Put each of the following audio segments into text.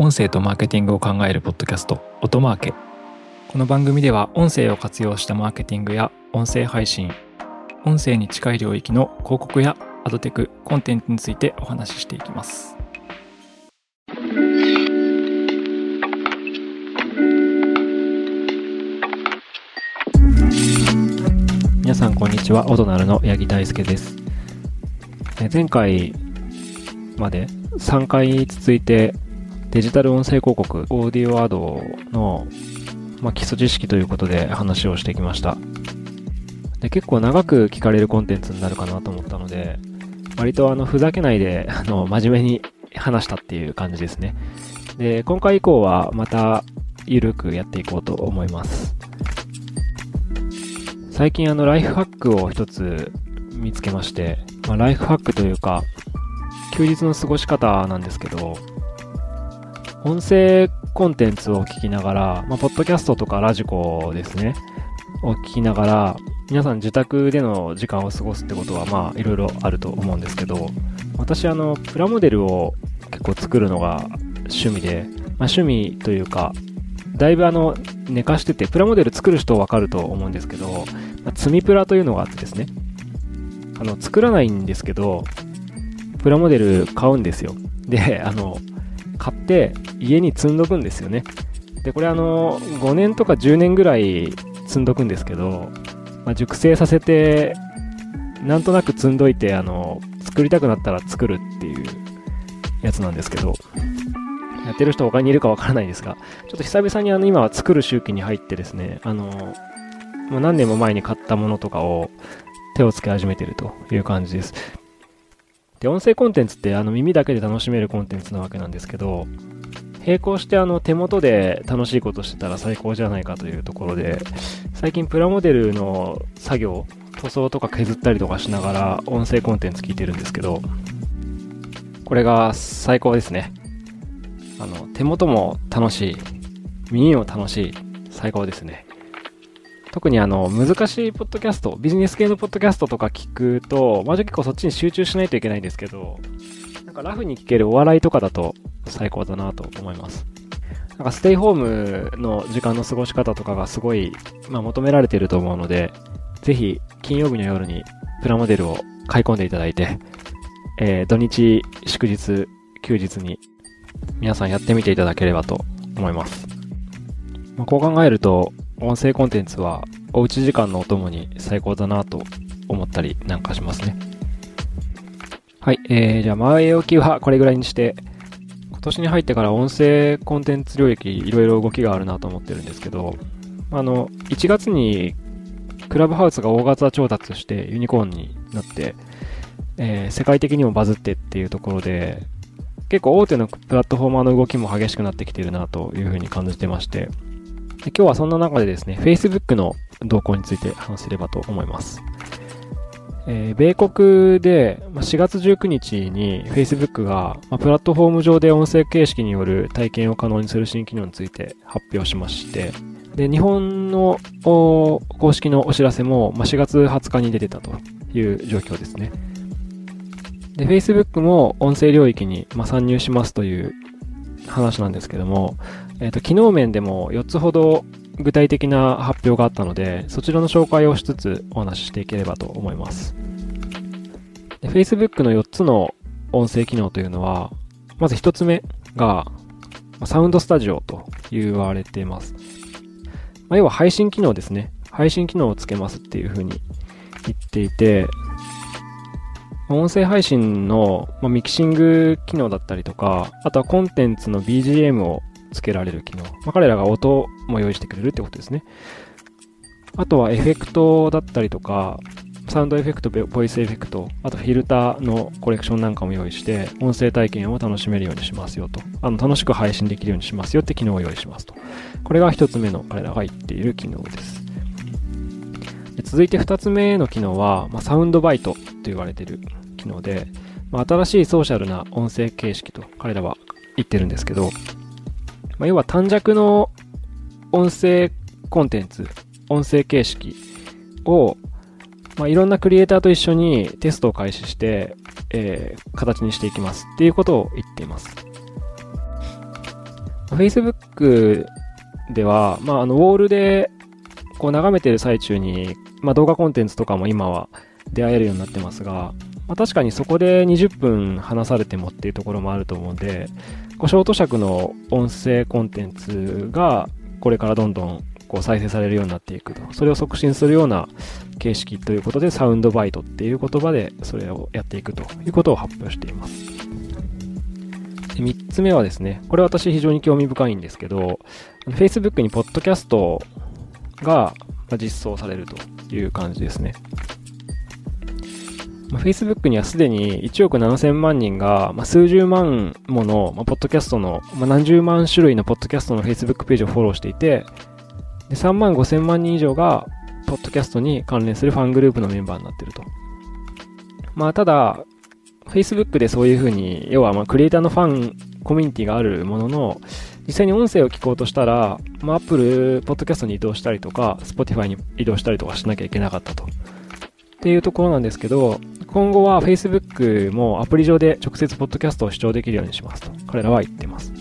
音声とマーケティングを考えるポッドキャスト音マーケ。この番組では音声を活用したマーケティングや音声配信音声に近い領域の広告やアドテクコンテンツについてお話ししていきます。皆さんこんにちは。オドナルの八木大輔です。前回まで3回続いてデジタル音声広告、オーディオアドの、まあ、基礎知識ということで話をしてきました。で結構長く聞かれるコンテンツになるかなと思ったので、割とあの、ふざけないで、あの、真面目に話したっていう感じですね。で、今回以降はまた、ゆるくやっていこうと思います。最近あの、ライフハックを一つ見つけまして、まあ、ライフハックというか、休日の過ごし方なんですけど、音声コンテンツを聞きながら、まあ、ポッドキャストとかラジコですね、を聞きながら、皆さん自宅での時間を過ごすってことは、まあ、いろいろあると思うんですけど、私、あの、プラモデルを結構作るのが趣味で、まあ、趣味というか、だいぶあの、寝かしてて、プラモデル作る人わかると思うんですけど、まあ、積みプラというのがあってですね、あの、作らないんですけど、プラモデル買うんですよ。で、あの、買って家に積んどくんですよね。で、これあの、5年とか10年ぐらい積んどくんですけど、まあ、熟成させて、なんとなく積んどいて、あの、作りたくなったら作るっていうやつなんですけど、やってる人他にいるかわからないですが、ちょっと久々にあの、今は作る周期に入ってですね、あの、もう何年も前に買ったものとかを手をつけ始めてるという感じです。で、音声コンテンツってあの耳だけで楽しめるコンテンツなわけなんですけど、並行してあの手元で楽しいことしてたら最高じゃないかというところで、最近プラモデルの作業、塗装とか削ったりとかしながら音声コンテンツ聞いてるんですけど、これが最高ですね。あの、手元も楽しい、耳も楽しい、最高ですね。特にあの、難しいポッドキャスト、ビジネス系のポッドキャストとか聞くと、まあ、結構そっちに集中しないといけないんですけど、なんかラフに聞けるお笑いとかだと最高だなと思います。なんかステイホームの時間の過ごし方とかがすごい、まあ、求められてると思うので、ぜひ金曜日の夜にプラモデルを買い込んでいただいて、えー、土日、祝日、休日に皆さんやってみていただければと思います。まあ、こう考えると、音声コンテンツはおうち時間のお供に最高だなと思ったりなんかしますね。はい、えー、じゃあ前置きはこれぐらいにして、今年に入ってから音声コンテンツ領域いろいろ動きがあるなと思ってるんですけど、あの、1月にクラブハウスが大型調達してユニコーンになって、えー、世界的にもバズってっていうところで、結構大手のプラットフォーマーの動きも激しくなってきてるなというふうに感じてまして、今日はそんな中でですね、Facebook の動向について話せればと思います。えー、米国で4月19日に Facebook が、ま、プラットフォーム上で音声形式による体験を可能にする新機能について発表しまして、で、日本の公式のお知らせも、ま、4月20日に出てたという状況ですね。で、Facebook も音声領域に、ま、参入しますという話なんですけども、えっ、ー、と、機能面でも4つほど具体的な発表があったので、そちらの紹介をしつつお話ししていければと思います。Facebook の4つの音声機能というのは、まず1つ目が、サウンドスタジオと言われています。まあ、要は配信機能ですね。配信機能をつけますっていう風に言っていて、音声配信の、まミキシング機能だったりとか、あとはコンテンツの BGM をつけられる機能。まあ、彼らが音も用意してくれるってことですね。あとはエフェクトだったりとか、サウンドエフェクト、ボイスエフェクト、あとフィルターのコレクションなんかも用意して、音声体験を楽しめるようにしますよと。あの、楽しく配信できるようにしますよって機能を用意しますと。これが一つ目の彼らが言っている機能です。続いて二つ目の機能は、まあ、サウンドバイトと言われている機能で、まあ、新しいソーシャルな音声形式と彼らは言ってるんですけど、まあ、要は短尺の音声コンテンツ、音声形式を、まあ、いろんなクリエイターと一緒にテストを開始して、えー、形にしていきますっていうことを言っています。Facebook では、まあ、あの、ウォールで、こう眺めてる最中に、まあ、動画コンテンツとかも今は出会えるようになってますが、まあ、確かにそこで20分話されてもっていうところもあると思うんで、こうショート尺の音声コンテンツがこれからどんどんこう再生されるようになっていくと。それを促進するような形式ということで、サウンドバイトっていう言葉でそれをやっていくということを発表しています。で3つ目はですね、これ私非常に興味深いんですけど、Facebook にポッドキャストが実装されるという感じですね。ま、Facebook にはすでに1億7000万人が、ま、数十万もの、ま、ポッドキャストの、ま、何十万種類のポッドキャストの Facebook ページをフォローしていて、で3万5000万人以上が、ポッドキャストに関連するファングループのメンバーになってると。まあ、ただ、Facebook でそういうふうに、要はまあクリエイターのファンコミュニティがあるものの、実際に音声を聞こうとしたら、まあ、Apple Podcast に移動したりとか、Spotify に移動したりとかしなきゃいけなかったと。っていうところなんですけど、今後は Facebook もアプリ上で直接ポッドキャストを視聴できるようにしますと。彼らは言ってます。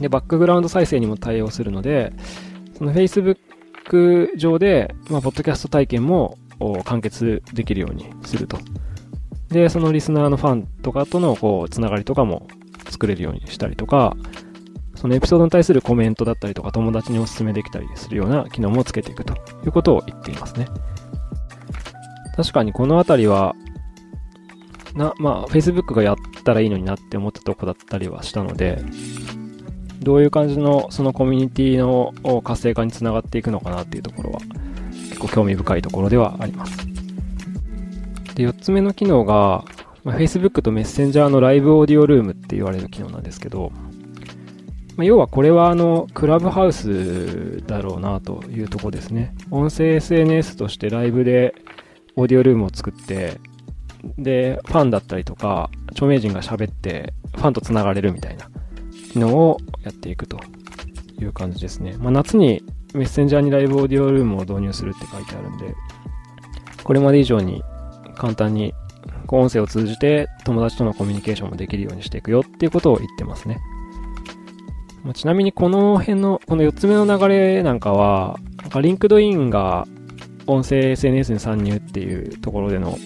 で、バックグラウンド再生にも対応するので、その Facebook 上で、まあ、ポッドキャスト体験も完結できるようにすると。で、そのリスナーのファンとかとの、こう、つながりとかも作れるようにしたりとか、そのエピソードに対するコメントだったりとか、友達にお勧めできたりするような機能もつけていくということを言っていますね。確かにこのあたりは、な、まあ、Facebook がやったらいいのになって思ったとこだったりはしたので、どういう感じのそのコミュニティの活性化につながっていくのかなっていうところは、結構興味深いところではあります。で、4つ目の機能が、まあ、Facebook とメッセンジャーのライブオーディオルームって言われる機能なんですけど、まあ、要はこれはあの、クラブハウスだろうなというとこですね。音声 SNS としてライブでオーディオルームを作って、で、ファンだったりとか、著名人が喋って、ファンと繋がれるみたいな機能をやっていくという感じですね。まあ、夏にメッセンジャーにライブオーディオルームを導入するって書いてあるんで、これまで以上に簡単に音声を通じて友達とのコミュニケーションもできるようにしていくよっていうことを言ってますね。まあ、ちなみにこの辺の、この4つ目の流れなんかは、なんか LinkedIn が音声 SNS に参入っていうところでの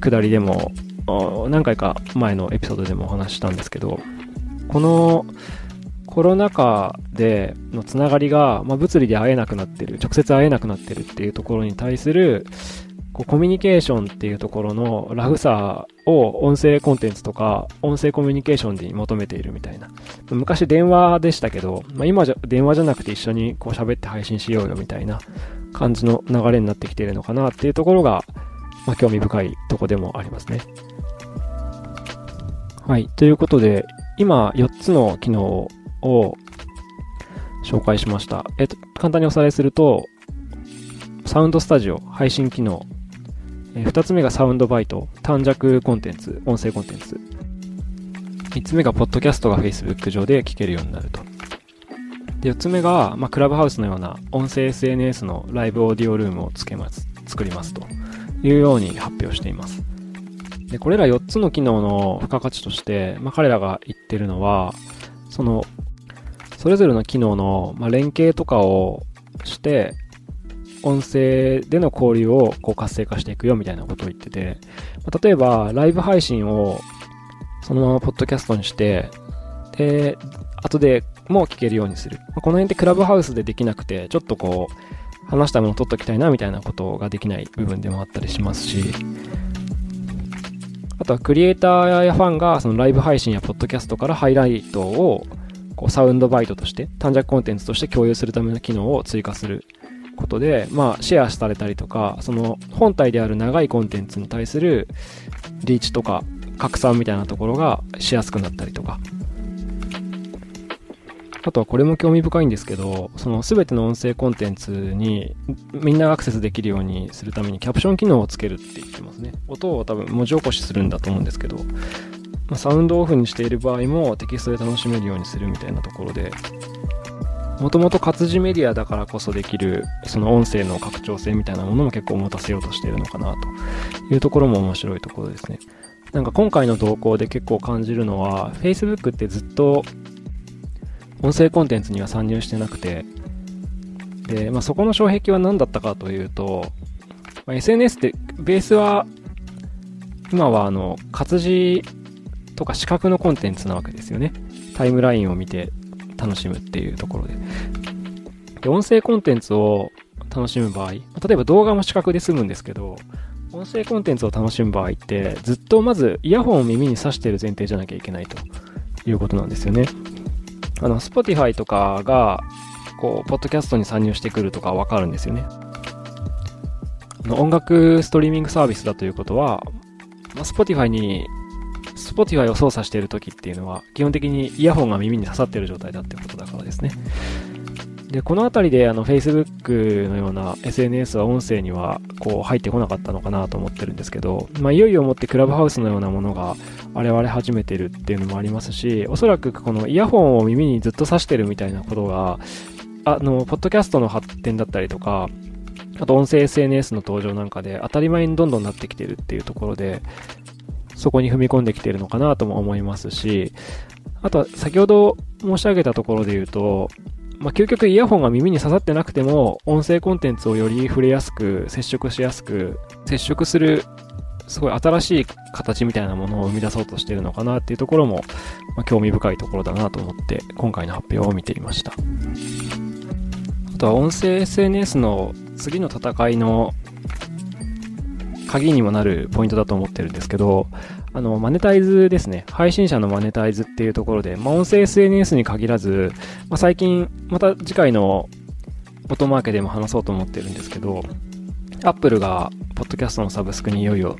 下りでも、何回か前のエピソードでもお話ししたんですけど、このコロナ禍でのつながりが、まあ、物理で会えなくなってる、直接会えなくなってるっていうところに対する、こうコミュニケーションっていうところのラフさを音声コンテンツとか音声コミュニケーションに求めているみたいな。昔電話でしたけど、まあ、今じゃ電話じゃなくて一緒にこう喋って配信しようよみたいな感じの流れになってきているのかなっていうところが、まあ、興味深いとこでもありますね。はい。ということで、今4つの機能を紹介しました。えっと、簡単におさらいすると、サウンドスタジオ、配信機能。え2つ目がサウンドバイト、短尺コンテンツ、音声コンテンツ。3つ目が、ポッドキャストが Facebook 上で聞けるようになると。で、4つ目が、まあ、クラブハウスのような音声 SNS のライブオーディオルームをつけます、作りますというように発表しています。で、これら4つの機能の付加価値として、まあ、彼らが言ってるのは、その、それぞれの機能の、まあ、連携とかをして、音声での交流をこう活性化していくよみたいなことを言ってて、ま、例えば、ライブ配信をそのままポッドキャストにして、で、後でも聞けるようにする。ま、この辺ってクラブハウスでできなくて、ちょっとこう、話したものを取っときたいなみたいなことができない部分でもあったりしますし、あとはクリエイターやファンがそのライブ配信やポッドキャストからハイライトをこうサウンドバイトとして短尺コンテンツとして共有するための機能を追加することで、まあ、シェアされたりとか、その本体である長いコンテンツに対するリーチとか拡散みたいなところがしやすくなったりとか。あとはこれも興味深いんですけど、その全ての音声コンテンツにみんながアクセスできるようにするためにキャプション機能をつけるって言ってますね。音を多分文字起こしするんだと思うんですけど、ま、サウンドオフにしている場合もテキストで楽しめるようにするみたいなところで、もともと活字メディアだからこそできる、その音声の拡張性みたいなものも結構持たせようとしてるのかなというところも面白いところですね。なんか今回の動向で結構感じるのは、Facebook ってずっと、音声コンテンツには参入してなくて、で、まあ、そこの障壁は何だったかというと、まあ、SNS ってベースは、今はあの、活字とか視覚のコンテンツなわけですよね。タイムラインを見て楽しむっていうところで。で、音声コンテンツを楽しむ場合、例えば動画も視覚で済むんですけど、音声コンテンツを楽しむ場合って、ずっとまずイヤホンを耳に挿してる前提じゃなきゃいけないということなんですよね。あの、Spotify とかが、こう、ポッドキャストに参入してくるとかわかるんですよね。音楽ストリーミングサービスだということは、まあ、Spotify に、Spotify を操作している時っていうのは、基本的にイヤホンが耳に刺さっている状態だってことだからですね。で、このあたりで、あの、Facebook のような SNS は音声には、こう、入ってこなかったのかなと思ってるんですけど、まあ、いよいよもってクラブハウスのようなものが現れ始めてるっていうのもありますし、おそらくこのイヤホンを耳にずっと挿してるみたいなことが、あの、ポッドキャストの発展だったりとか、あと音声 SNS の登場なんかで当たり前にどんどんなってきてるっていうところで、そこに踏み込んできているのかなとも思いますし、あとは先ほど申し上げたところで言うと、まあ、究極イヤホンが耳に刺さってなくても、音声コンテンツをより触れやすく、接触しやすく、接触する、すごい新しい形みたいなものを生み出そうとしているのかなっていうところも、まあ、興味深いところだなと思って、今回の発表を見ていました。あとは音声 SNS の次の戦いの鍵にもなるポイントだと思ってるんですけど、あの、マネタイズですね。配信者のマネタイズっていうところで、まあ、音声 SNS に限らず、まあ、最近、また次回の音マーケでも話そうと思ってるんですけど、Apple が、ポッドキャストのサブスクにいよいよ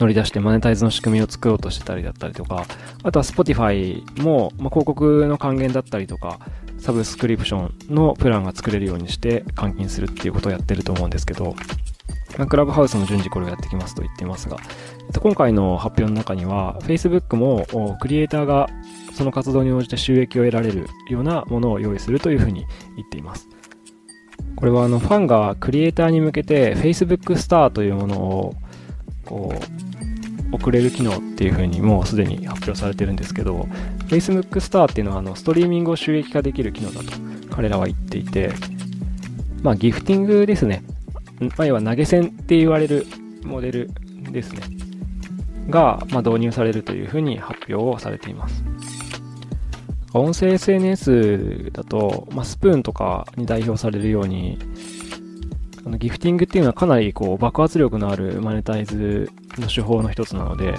乗り出してマネタイズの仕組みを作ろうとしてたりだったりとか、あとは Spotify も、まあ、広告の還元だったりとか、サブスクリプションのプランが作れるようにして換金するっていうことをやってると思うんですけど、クラブハウスも順次これをやってきますと言っていますが、今回の発表の中には、Facebook もクリエイターがその活動に応じて収益を得られるようなものを用意するというふうに言っています。これはあのファンがクリエイターに向けて Facebook スターというものをこう送れる機能っていうふうにもうすでに発表されてるんですけど Facebook スターっていうのはあのストリーミングを収益化できる機能だと彼らは言っていてまあギフティングですねまあ、要は投げ銭って言われるモデルですね。が、まあ、導入されるというふうに発表をされています。音声 SNS だと、まあ、スプーンとかに代表されるように、あのギフティングっていうのはかなりこう爆発力のあるマネタイズの手法の一つなので、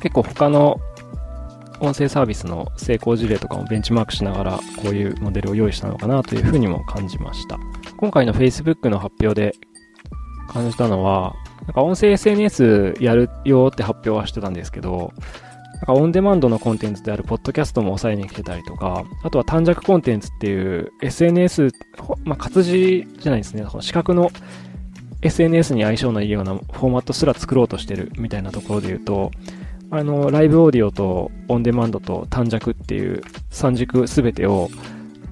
結構他の音声サービスの成功事例とかもベンチマークしながらこういうモデルを用意したのかなというふうにも感じました。今回の Facebook の発表で感じたのは、なんか音声 SNS やるよって発表はしてたんですけど、なんかオンデマンドのコンテンツであるポッドキャストも抑えに来てたりとか、あとは短尺コンテンツっていう SNS、まあ、活字じゃないですね、この視覚の SNS に相性のいいようなフォーマットすら作ろうとしてるみたいなところで言うと、あの、ライブオーディオとオンデマンドと短尺っていう三軸すべてを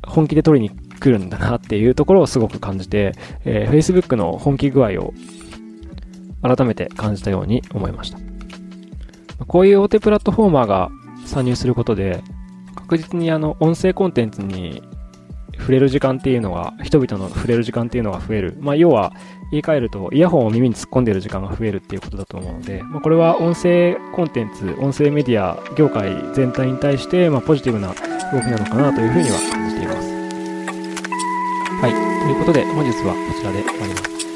本気で取りに来るんだなっていうところをすごく感じて、えー、Facebook の本気具合を改めて感じたように思いました。こういう大手プラットフォーマーが参入することで、確実にあの音声コンテンツに触れる時間っていうのが、人々の触れる時間っていうのが増える。まあ、要は、言い換えると、イヤホンを耳に突っ込んでる時間が増えるっていうことだと思うので、まあ、これは音声コンテンツ、音声メディア業界全体に対して、まあ、ポジティブな動きなのかなというふうには感じています。ということで、本日はこちらで終わります。